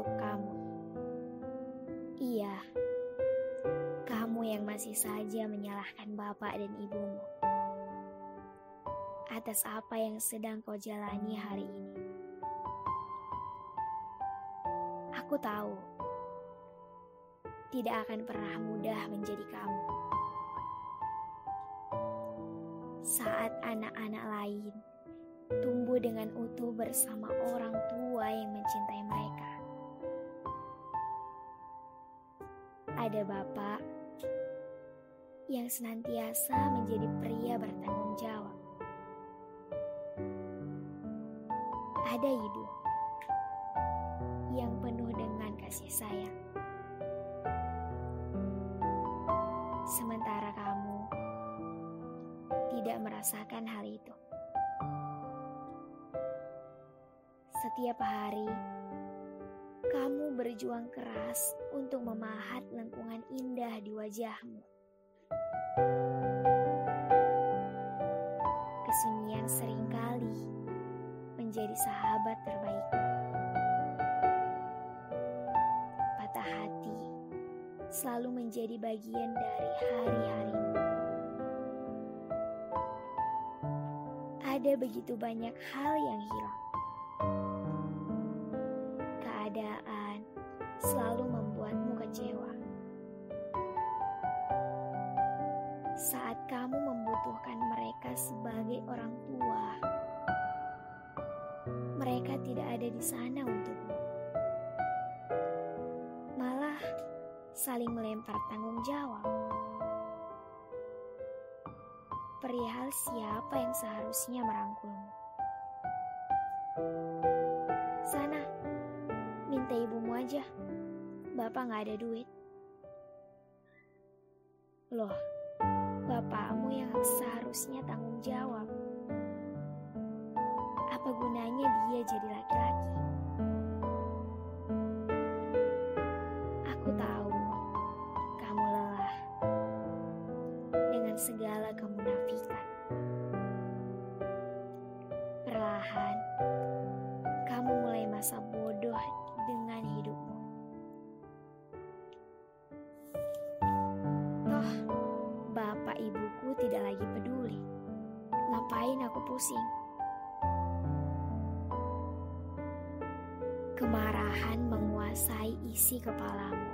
untuk kamu. Iya, kamu yang masih saja menyalahkan bapak dan ibumu atas apa yang sedang kau jalani hari ini. Aku tahu tidak akan pernah mudah menjadi kamu. Saat anak-anak lain tumbuh dengan utuh bersama orang tua yang mencintai mereka. Ada bapak yang senantiasa menjadi pria bertanggung jawab. Ada ibu yang penuh dengan kasih sayang. Sementara kamu tidak merasakan hal itu. Setiap hari, kamu berjuang keras untuk memahat lengkungan indah di wajahmu. Kesunyian sering kali menjadi sahabat terbaik. Patah hati selalu menjadi bagian dari hari-harimu. Ada begitu banyak hal yang hilang Saat kamu membutuhkan mereka sebagai orang tua, mereka tidak ada di sana untukmu. Malah saling melempar tanggung jawab. Perihal siapa yang seharusnya merangkulmu. Sana, minta ibumu aja. Bapak nggak ada duit. Loh, yang seharusnya tanggung jawab. Apa gunanya dia jadi laki-laki? Aku tahu kamu lelah dengan segala kemunafikan. Ibuku tidak lagi peduli. Ngapain aku pusing? Kemarahan menguasai isi kepalamu.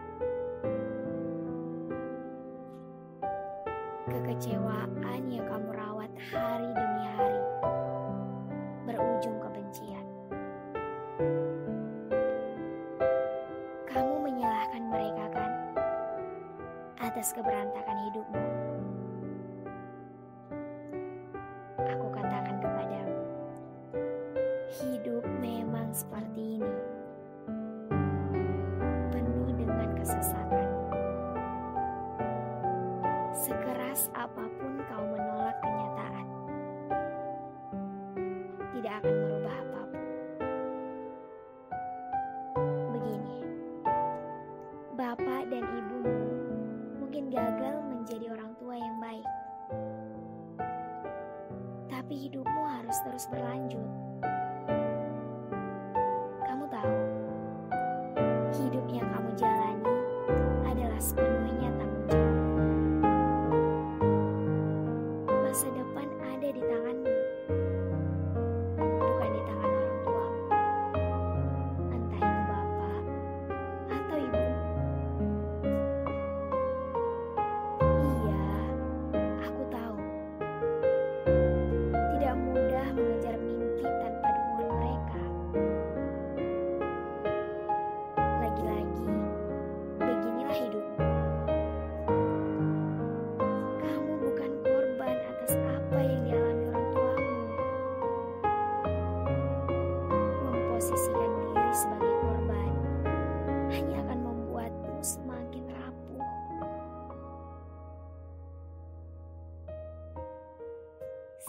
Kekecewaan yang kamu rawat hari demi hari berujung kebencian. Kamu menyalahkan mereka kan atas keberantakan hidupmu. Aku katakan kepadamu, hidup memang seperti ini. Hidupmu harus terus berlanjut.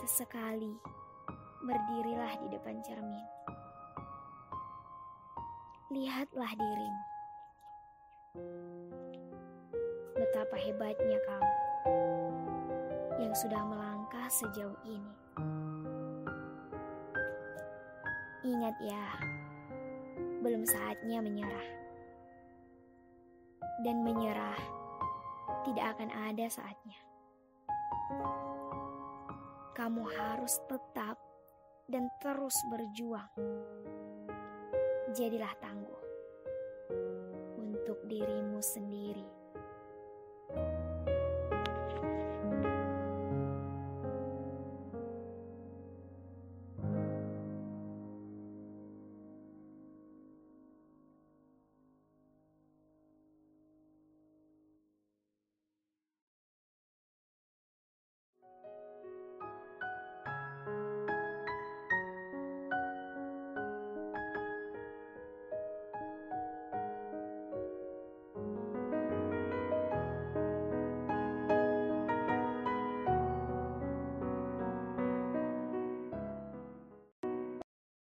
Sesekali berdirilah di depan cermin. Lihatlah dirimu. Betapa hebatnya kamu yang sudah melangkah sejauh ini. Ingat ya, belum saatnya menyerah. Dan menyerah tidak akan ada saatnya. Kamu harus tetap dan terus berjuang. Jadilah tangguh untuk dirimu sendiri.